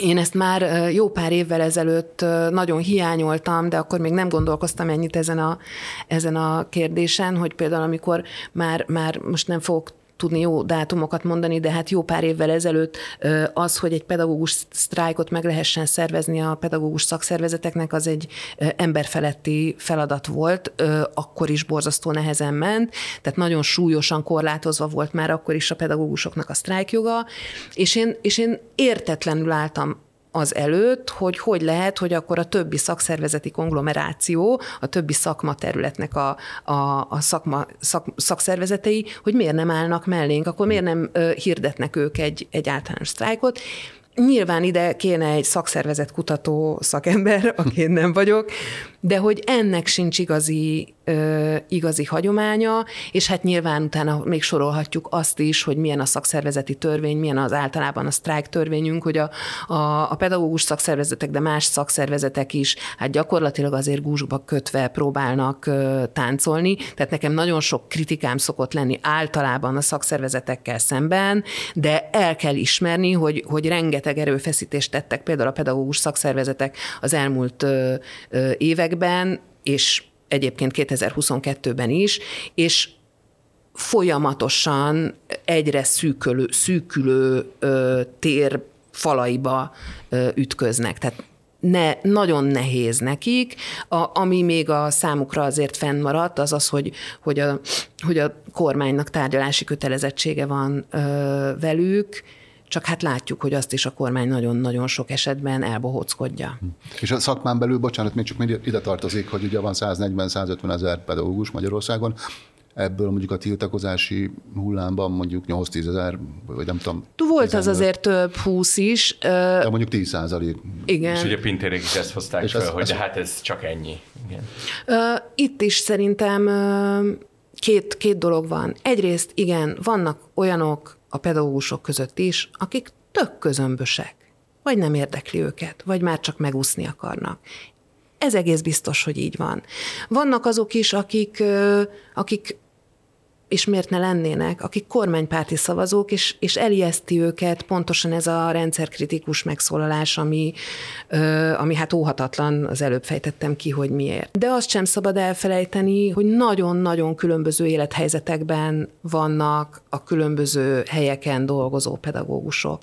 Én ezt már jó pár évvel ezelőtt nagyon hiányoltam, de akkor még nem gondolkoztam ennyit ezen a, ezen a kérdésen, hogy például amikor már, már most nem fogok tudni jó dátumokat mondani, de hát jó pár évvel ezelőtt az, hogy egy pedagógus sztrájkot meg lehessen szervezni a pedagógus szakszervezeteknek, az egy emberfeletti feladat volt, akkor is borzasztó nehezen ment, tehát nagyon súlyosan korlátozva volt már akkor is a pedagógusoknak a sztrájkjoga, és én, és én értetlenül álltam az előtt, hogy hogy lehet, hogy akkor a többi szakszervezeti konglomeráció, a többi szakma területnek a, a, a szakma, szak, szakszervezetei, hogy miért nem állnak mellénk, akkor miért nem hirdetnek ők egy, egy általános sztrájkot. Nyilván ide kéne egy szakszervezet kutató szakember, aki nem vagyok, de hogy ennek sincs igazi, ö, igazi hagyománya, és hát nyilván utána még sorolhatjuk azt is, hogy milyen a szakszervezeti törvény, milyen az általában a sztrájk törvényünk, hogy a, a, a pedagógus szakszervezetek, de más szakszervezetek is hát gyakorlatilag azért gúzsba kötve próbálnak ö, táncolni, tehát nekem nagyon sok kritikám szokott lenni általában a szakszervezetekkel szemben, de el kell ismerni, hogy, hogy rengeteg erőfeszítést tettek például a pedagógus szakszervezetek az elmúlt ö, ö, évek években, és egyébként 2022-ben is, és folyamatosan egyre szűkülő, szűkülő ö, tér falaiba ö, ütköznek. Tehát ne, nagyon nehéz nekik. A, ami még a számukra azért fennmaradt, az az, hogy, hogy, a, hogy a kormánynak tárgyalási kötelezettsége van ö, velük, csak hát látjuk, hogy azt is a kormány nagyon-nagyon sok esetben elbohóckodja. És a szakmán belül, bocsánat, még csak ide tartozik, hogy ugye van 140-150 ezer pedagógus Magyarországon, ebből mondjuk a tiltakozási hullámban mondjuk 8-10 ezer, vagy nem tudom. Volt az azért több, 20 is. De mondjuk 10 százalék. Igen. És ugye Pintérék is ezt hozták és fel, ez, hogy ez, hát ez csak ennyi. Igen. Itt is szerintem két, két dolog van. Egyrészt igen, vannak olyanok, a pedagógusok között is, akik tök közömbösek, vagy nem érdekli őket, vagy már csak megúszni akarnak. Ez egész biztos, hogy így van. Vannak azok is, akik, akik és miért ne lennének, akik kormánypárti szavazók, és, és elijeszti őket pontosan ez a rendszerkritikus megszólalás, ami, ö, ami hát óhatatlan, az előbb fejtettem ki, hogy miért. De azt sem szabad elfelejteni, hogy nagyon-nagyon különböző élethelyzetekben vannak a különböző helyeken dolgozó pedagógusok.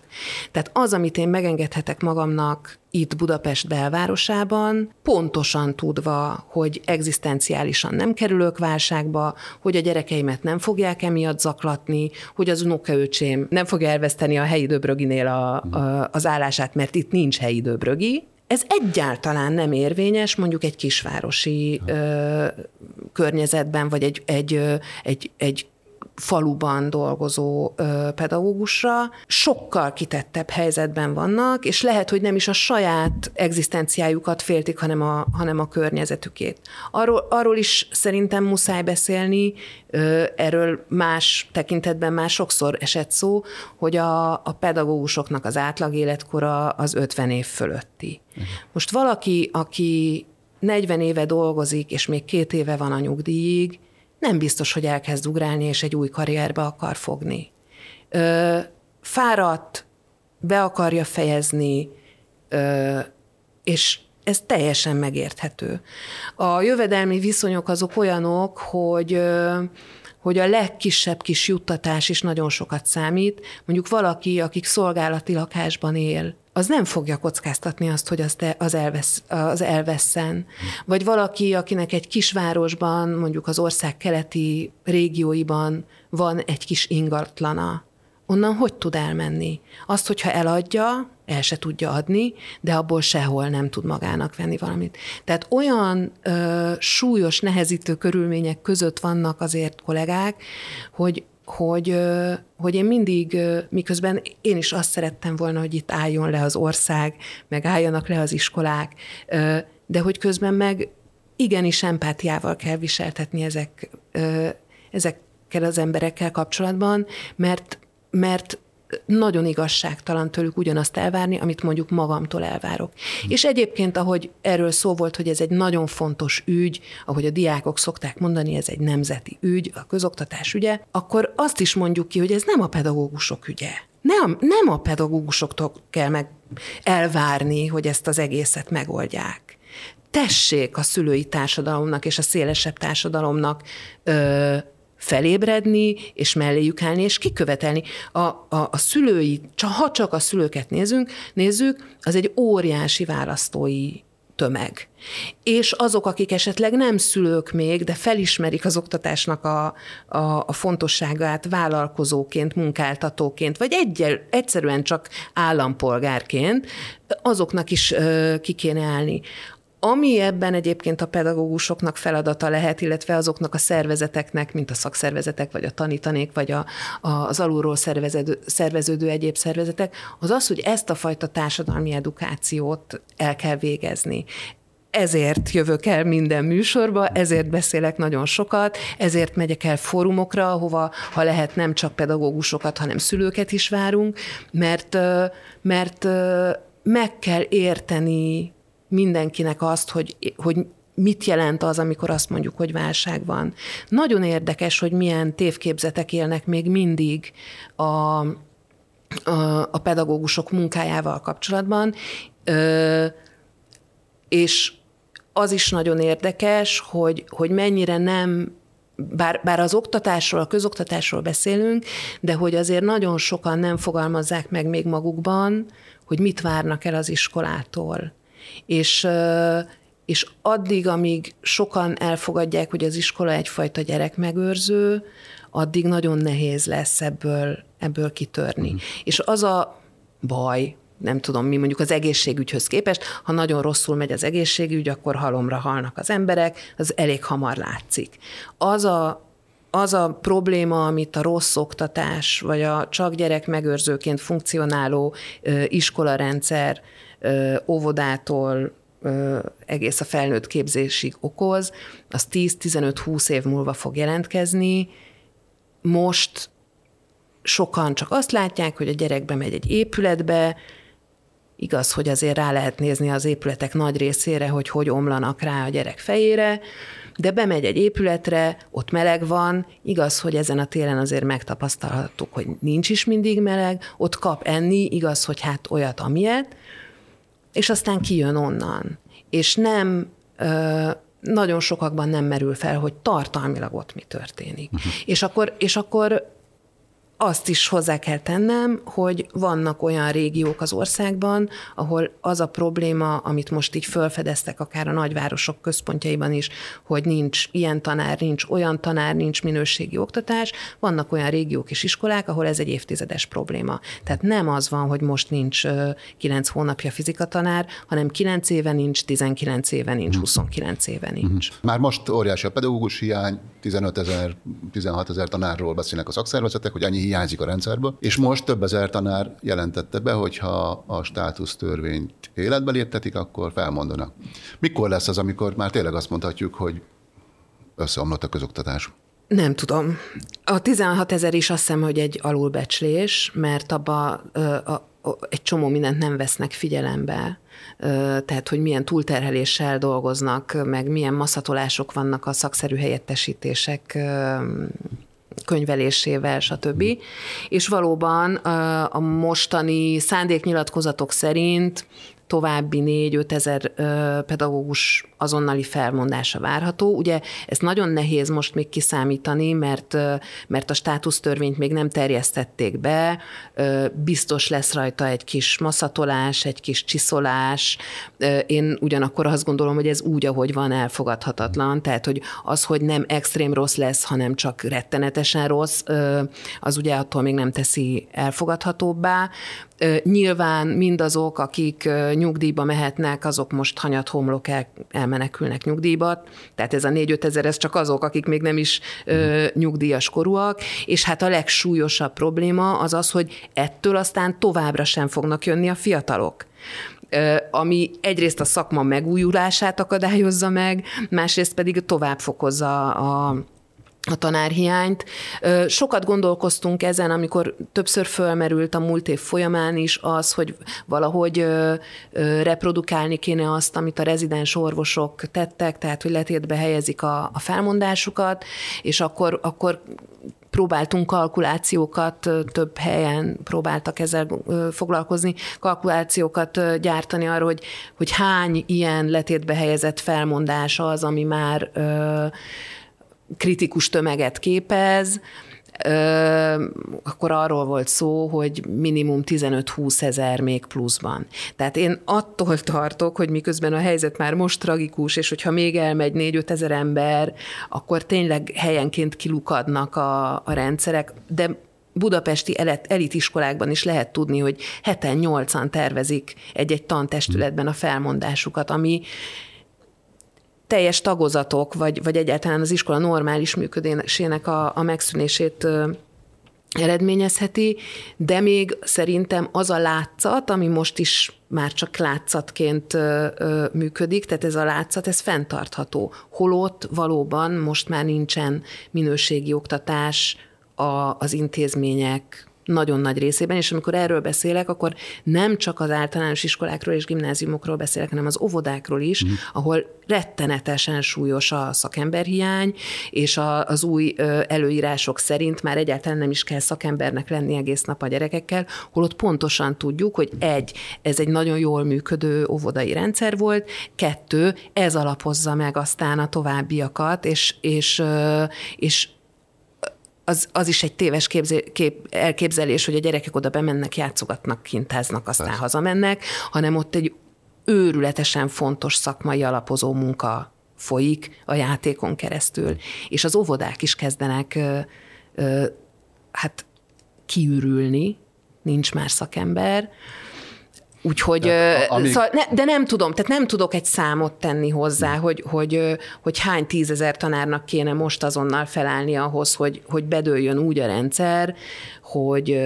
Tehát az, amit én megengedhetek magamnak itt Budapest belvárosában, pontosan tudva, hogy egzisztenciálisan nem kerülök válságba, hogy a gyerekeimet nem fogják emiatt zaklatni, hogy az unokaöcsém nem fog elveszteni a helyi döbröginél a, a, az állását, mert itt nincs helyi döbrögi, ez egyáltalán nem érvényes mondjuk egy kisvárosi ö, környezetben, vagy egy, egy, egy, egy faluban dolgozó pedagógusra, sokkal kitettebb helyzetben vannak, és lehet, hogy nem is a saját egzisztenciájukat féltik, hanem a, hanem a környezetükét. Arról, arról is szerintem muszáj beszélni, erről más tekintetben már sokszor esett szó, hogy a, a pedagógusoknak az átlag életkora az 50 év fölötti. Most valaki, aki 40 éve dolgozik, és még két éve van a nyugdíjig, nem biztos, hogy elkezd ugrálni, és egy új karrierbe akar fogni. Ö, fáradt, be akarja fejezni, ö, és ez teljesen megérthető. A jövedelmi viszonyok azok olyanok, hogy ö, hogy a legkisebb kis juttatás is nagyon sokat számít. Mondjuk valaki, akik szolgálati lakásban él, az nem fogja kockáztatni azt, hogy azt az, elvesz, az elveszen. Vagy valaki, akinek egy kisvárosban, mondjuk az ország keleti régióiban van egy kis ingatlana, onnan hogy tud elmenni? Azt, hogyha eladja, el se tudja adni, de abból sehol nem tud magának venni valamit. Tehát olyan ö, súlyos, nehezítő körülmények között vannak azért kollégák, hogy hogy, hogy én mindig, miközben én is azt szerettem volna, hogy itt álljon le az ország, meg álljanak le az iskolák, de hogy közben meg igenis empátiával kell viseltetni ezek, ezekkel az emberekkel kapcsolatban, mert, mert nagyon igazságtalan tőlük ugyanazt elvárni, amit mondjuk magamtól elvárok. Hm. És egyébként, ahogy erről szó volt, hogy ez egy nagyon fontos ügy, ahogy a diákok szokták mondani, ez egy nemzeti ügy, a közoktatás ügye, akkor azt is mondjuk ki, hogy ez nem a pedagógusok ügye. Nem, nem a pedagógusoktól kell meg elvárni, hogy ezt az egészet megoldják. Tessék a szülői társadalomnak és a szélesebb társadalomnak ö, felébredni, és melléjük állni, és kikövetelni. A, a, a szülői, csak, ha csak a szülőket nézünk, nézzük, az egy óriási választói tömeg. És azok, akik esetleg nem szülők még, de felismerik az oktatásnak a, a, a fontosságát vállalkozóként, munkáltatóként, vagy egyel, egyszerűen csak állampolgárként, azoknak is ö, ki kéne állni. Ami ebben egyébként a pedagógusoknak feladata lehet, illetve azoknak a szervezeteknek, mint a szakszervezetek, vagy a tanítanék, vagy a, a, az alulról szerveződő, szerveződő egyéb szervezetek, az az, hogy ezt a fajta társadalmi edukációt el kell végezni. Ezért jövök el minden műsorba, ezért beszélek nagyon sokat, ezért megyek el fórumokra, ahova, ha lehet, nem csak pedagógusokat, hanem szülőket is várunk, mert, mert meg kell érteni mindenkinek azt, hogy, hogy mit jelent az, amikor azt mondjuk, hogy válság van. Nagyon érdekes, hogy milyen tévképzetek élnek még mindig a, a, a pedagógusok munkájával kapcsolatban, ö, és az is nagyon érdekes, hogy, hogy mennyire nem bár, bár az oktatásról, a közoktatásról beszélünk, de hogy azért nagyon sokan nem fogalmazzák meg még magukban, hogy mit várnak el az iskolától. És, és addig, amíg sokan elfogadják, hogy az iskola egyfajta gyerekmegőrző, addig nagyon nehéz lesz ebből, ebből kitörni. Mm. És az a baj, nem tudom mi, mondjuk az egészségügyhöz képest, ha nagyon rosszul megy az egészségügy, akkor halomra halnak az emberek, az elég hamar látszik. Az a az a probléma, amit a rossz oktatás, vagy a csak gyerek megőrzőként funkcionáló iskolarendszer óvodától egész a felnőtt képzésig okoz, az 10-15-20 év múlva fog jelentkezni. Most sokan csak azt látják, hogy a gyerek bemegy egy épületbe, igaz, hogy azért rá lehet nézni az épületek nagy részére, hogy hogy omlanak rá a gyerek fejére, de bemegy egy épületre, ott meleg van, igaz, hogy ezen a télen azért megtapasztalhattuk, hogy nincs is mindig meleg, ott kap enni, igaz, hogy hát olyat, amilyet, és aztán kijön onnan. És nem nagyon sokakban nem merül fel, hogy tartalmilag ott mi történik. Uh-huh. És, akkor, és akkor azt is hozzá kell tennem, hogy vannak olyan régiók az országban, ahol az a probléma, amit most így felfedeztek akár a nagyvárosok központjaiban is, hogy nincs ilyen tanár, nincs olyan tanár, nincs minőségi oktatás, vannak olyan régiók és iskolák, ahol ez egy évtizedes probléma. Tehát nem az van, hogy most nincs 9 hónapja fizikatanár, hanem 9 éve nincs, 19 éve nincs, 29 éve nincs. Mhm. Már most óriási a pedagógus hiány, 15 ezer, 16 ezer tanárról beszélnek a szakszervezetek, hogy annyi hiányzik a rendszerből, és most több ezer tanár jelentette be, hogy ha a státusz törvényt életbe léptetik, akkor felmondanak. Mikor lesz az, amikor már tényleg azt mondhatjuk, hogy összeomlott a közoktatás? Nem tudom. A 16 ezer is azt hiszem, hogy egy alulbecslés, mert abba a, a, egy csomó mindent nem vesznek figyelembe tehát hogy milyen túlterheléssel dolgoznak, meg milyen maszatolások vannak a szakszerű helyettesítések könyvelésével, stb. Mm. És valóban a mostani szándéknyilatkozatok szerint további 4-5 ezer pedagógus azonnali felmondása várható. Ugye ezt nagyon nehéz most még kiszámítani, mert, mert a státusztörvényt még nem terjesztették be, biztos lesz rajta egy kis maszatolás, egy kis csiszolás. Én ugyanakkor azt gondolom, hogy ez úgy, ahogy van, elfogadhatatlan. Tehát, hogy az, hogy nem extrém rossz lesz, hanem csak rettenetesen rossz, az ugye attól még nem teszi elfogadhatóbbá. Nyilván mindazok, akik nyugdíjba mehetnek, azok most hanyat homlok el, elmenekülnek nyugdíjba, tehát ez a 4-5 ezer, ez csak azok, akik még nem is ö, nyugdíjas korúak, és hát a legsúlyosabb probléma az az, hogy ettől aztán továbbra sem fognak jönni a fiatalok. Ami egyrészt a szakma megújulását akadályozza meg, másrészt pedig tovább fokozza a a tanárhiányt. Sokat gondolkoztunk ezen, amikor többször fölmerült a múlt év folyamán is az, hogy valahogy reprodukálni kéne azt, amit a rezidens orvosok tettek, tehát hogy letétbe helyezik a, a felmondásukat, és akkor, akkor próbáltunk kalkulációkat, több helyen próbáltak ezzel foglalkozni, kalkulációkat gyártani arra, hogy, hogy hány ilyen letétbe helyezett felmondás az, ami már kritikus tömeget képez, akkor arról volt szó, hogy minimum 15-20 ezer még pluszban. Tehát én attól tartok, hogy miközben a helyzet már most tragikus, és hogyha még elmegy 4-5 ezer ember, akkor tényleg helyenként kilukadnak a, a rendszerek, de budapesti elitiskolákban is lehet tudni, hogy heten, nyolcan tervezik egy-egy tantestületben a felmondásukat, ami teljes tagozatok, vagy, vagy egyáltalán az iskola normális működésének a, a megszűnését eredményezheti, de még szerintem az a látszat, ami most is már csak látszatként működik, tehát ez a látszat, ez fenntartható. Holott valóban most már nincsen minőségi oktatás a, az intézmények nagyon nagy részében, és amikor erről beszélek, akkor nem csak az általános iskolákról és gimnáziumokról beszélek, hanem az óvodákról is, mm. ahol rettenetesen súlyos a szakemberhiány, és a, az új előírások szerint már egyáltalán nem is kell szakembernek lenni egész nap a gyerekekkel, holott pontosan tudjuk, hogy egy, ez egy nagyon jól működő óvodai rendszer volt, kettő, ez alapozza meg aztán a továbbiakat, és, és, és az, az is egy téves képzé, kép, elképzelés, hogy a gyerekek oda bemennek, játszogatnak, kintáznak, aztán Persze. hazamennek, hanem ott egy őrületesen fontos szakmai alapozó munka folyik a játékon keresztül. És az óvodák is kezdenek ö, ö, hát kiürülni, nincs már szakember, Úgyhogy, de, amíg... szóval ne, de nem tudom, tehát nem tudok egy számot tenni hozzá, hmm. hogy, hogy, hogy hány tízezer tanárnak kéne most azonnal felállni ahhoz, hogy, hogy bedőljön úgy a rendszer, hogy,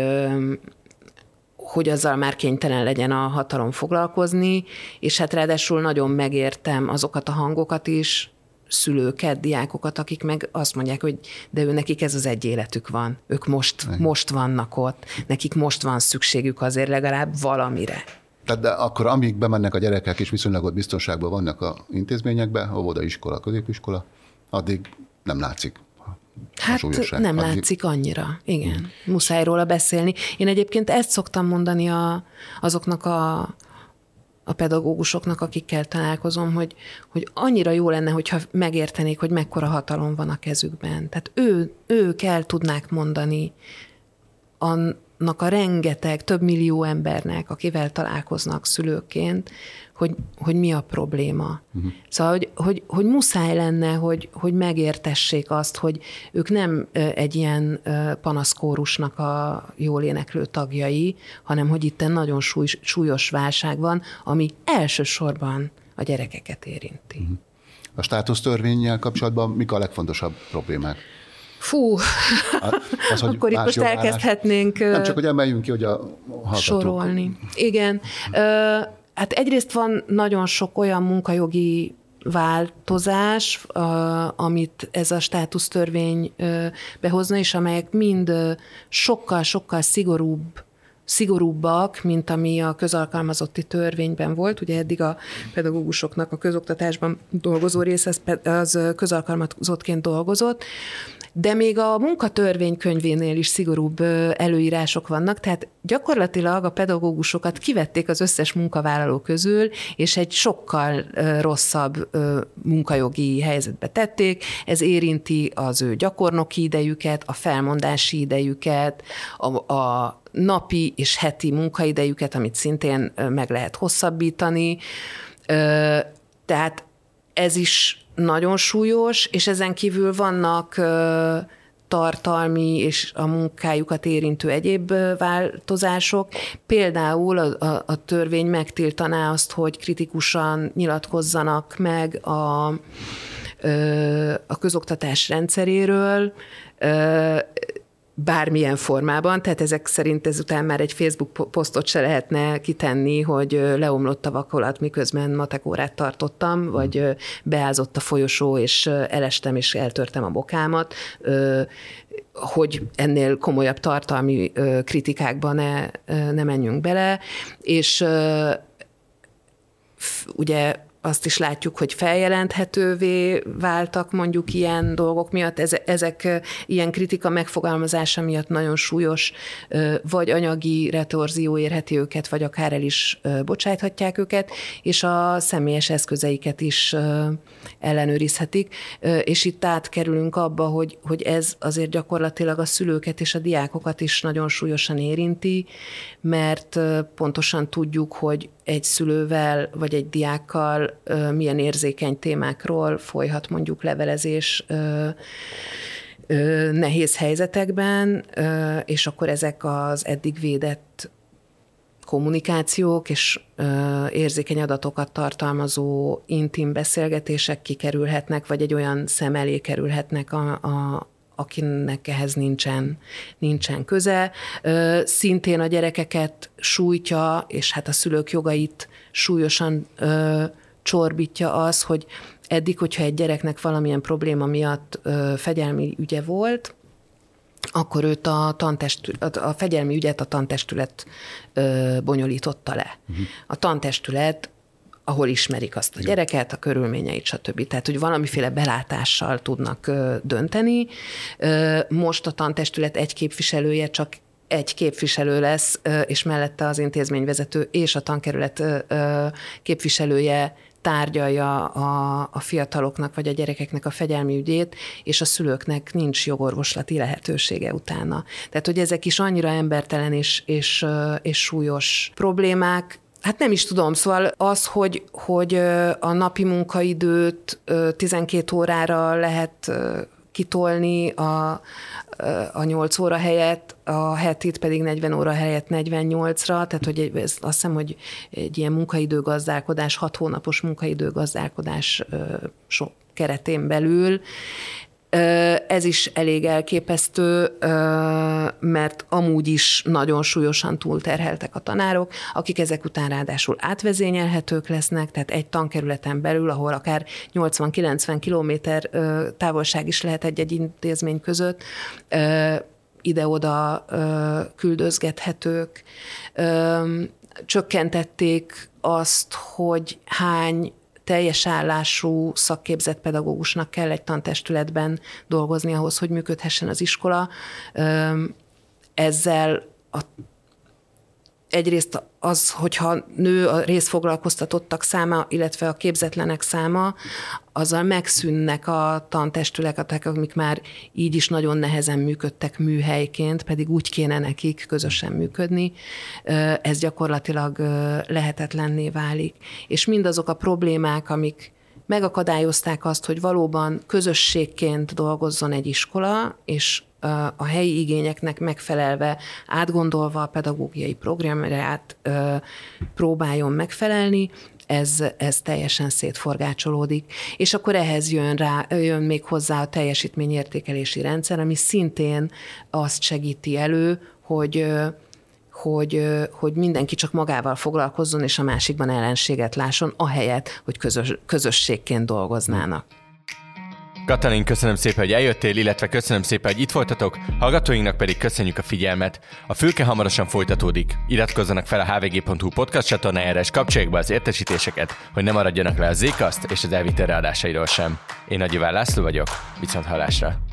hogy azzal már kénytelen legyen a hatalom foglalkozni, és hát ráadásul nagyon megértem azokat a hangokat is, szülőket, diákokat, akik meg azt mondják, hogy de ő nekik ez az egy életük van. Ők most, most vannak ott, nekik most van szükségük azért legalább valamire. Tehát de akkor amíg bemennek a gyerekek és viszonylag ott biztonságban vannak a intézményekbe, óvoda, iskola, középiskola, addig nem látszik Hát nem addig... látszik annyira, igen. Muszáj róla beszélni. Én egyébként ezt szoktam mondani a, azoknak a, a pedagógusoknak, akikkel találkozom, hogy, hogy annyira jó lenne, hogyha megértenék, hogy mekkora hatalom van a kezükben. Tehát ő, ők el tudnák mondani a, annak a rengeteg, több millió embernek, akivel találkoznak szülőként, hogy, hogy mi a probléma. Uh-huh. Szóval, hogy, hogy, hogy muszáj lenne, hogy, hogy megértessék azt, hogy ők nem egy ilyen panaszkórusnak a jól éneklő tagjai, hanem hogy itt nagyon súly, súlyos válság van, ami elsősorban a gyerekeket érinti. Uh-huh. A státusztörvényel kapcsolatban mik a legfontosabb problémák? Fú, az, hogy akkor itt most elkezdhetnénk Nem csak, hogy emeljünk ki, hogy a hallgatók. Sorolni. Igen. Hát egyrészt van nagyon sok olyan munkajogi változás, amit ez a státusztörvény behozna, és amelyek mind sokkal-sokkal szigorúbb szigorúbbak, mint ami a közalkalmazotti törvényben volt. Ugye eddig a pedagógusoknak a közoktatásban dolgozó része az közalkalmazottként dolgozott, de még a munkatörvénykönyvénél is szigorúbb előírások vannak, tehát gyakorlatilag a pedagógusokat kivették az összes munkavállaló közül, és egy sokkal rosszabb munkajogi helyzetbe tették. Ez érinti az ő gyakornoki idejüket, a felmondási idejüket, a, a napi és heti munkaidejüket, amit szintén meg lehet hosszabbítani. Tehát ez is nagyon súlyos, és ezen kívül vannak tartalmi és a munkájukat érintő egyéb változások. Például a, a, a törvény megtiltaná azt, hogy kritikusan nyilatkozzanak meg a, a közoktatás rendszeréről, bármilyen formában, tehát ezek szerint ezután már egy Facebook posztot se lehetne kitenni, hogy leomlott a vakolat, miközben matekórát tartottam, vagy beázott a folyosó, és elestem, és eltörtem a bokámat, hogy ennél komolyabb tartalmi kritikákba ne, ne menjünk bele, és ugye azt is látjuk, hogy feljelenthetővé váltak mondjuk ilyen dolgok miatt, ezek ilyen kritika megfogalmazása miatt nagyon súlyos, vagy anyagi retorzió érheti őket, vagy akár el is bocsájthatják őket, és a személyes eszközeiket is ellenőrizhetik, és itt átkerülünk abba, hogy, hogy ez azért gyakorlatilag a szülőket és a diákokat is nagyon súlyosan érinti, mert pontosan tudjuk, hogy egy szülővel vagy egy diákkal milyen érzékeny témákról folyhat mondjuk levelezés nehéz helyzetekben, és akkor ezek az eddig védett kommunikációk és érzékeny adatokat tartalmazó intim beszélgetések kikerülhetnek, vagy egy olyan szem elé kerülhetnek, a, a, akinek ehhez nincsen, nincsen köze. Szintén a gyerekeket sújtja, és hát a szülők jogait súlyosan csorbítja az, hogy eddig, hogyha egy gyereknek valamilyen probléma miatt fegyelmi ügye volt, akkor őt a, tantestület, a fegyelmi ügyet a tantestület ö, bonyolította le. Uh-huh. A tantestület ahol ismerik azt a gyereket, a körülményeit, stb. Tehát, hogy valamiféle belátással tudnak ö, dönteni. Ö, most a tantestület egy képviselője csak egy képviselő lesz, és mellette az intézményvezető és a tankerület képviselője tárgyalja a, a fiataloknak vagy a gyerekeknek a fegyelmi ügyét, és a szülőknek nincs jogorvoslati lehetősége utána. Tehát, hogy ezek is annyira embertelen és, és, és súlyos problémák, Hát nem is tudom, szóval az, hogy, hogy a napi munkaidőt 12 órára lehet kitolni a, a 8 óra helyett, a hetit pedig 40 óra helyett 48-ra, tehát hogy ez, azt hiszem, hogy egy ilyen munkaidőgazdálkodás, hat hónapos munkaidőgazdálkodás sok keretén belül ez is elég elképesztő, mert amúgy is nagyon súlyosan túlterheltek a tanárok, akik ezek után ráadásul átvezényelhetők lesznek, tehát egy tankerületen belül, ahol akár 80-90 kilométer távolság is lehet egy-egy intézmény között, ide-oda küldözgethetők. Csökkentették azt, hogy hány teljes állású szakképzett pedagógusnak kell egy tantestületben dolgozni ahhoz, hogy működhessen az iskola. Ezzel a egyrészt az, hogyha nő a részfoglalkoztatottak száma, illetve a képzetlenek száma, azzal megszűnnek a tantestületek, amik már így is nagyon nehezen működtek műhelyként, pedig úgy kéne nekik közösen működni, ez gyakorlatilag lehetetlenné válik. És mindazok a problémák, amik megakadályozták azt, hogy valóban közösségként dolgozzon egy iskola, és a helyi igényeknek megfelelve, átgondolva a pedagógiai programját próbáljon megfelelni, ez, ez teljesen szétforgácsolódik. És akkor ehhez jön, rá, jön még hozzá a teljesítményértékelési rendszer, ami szintén azt segíti elő, hogy hogy, hogy mindenki csak magával foglalkozzon, és a másikban ellenséget lásson, ahelyett, hogy közös, közösségként dolgoznának. Katalin, köszönöm szépen, hogy eljöttél, illetve köszönöm szépen, hogy itt voltatok, hallgatóinknak pedig köszönjük a figyelmet. A fülke hamarosan folytatódik. Iratkozzanak fel a hvg.hu podcast csatornájára, és kapcsolják be az értesítéseket, hogy ne maradjanak le a Zcast és az elviter adásairól sem. Én Nagy László vagyok, viszont hallásra.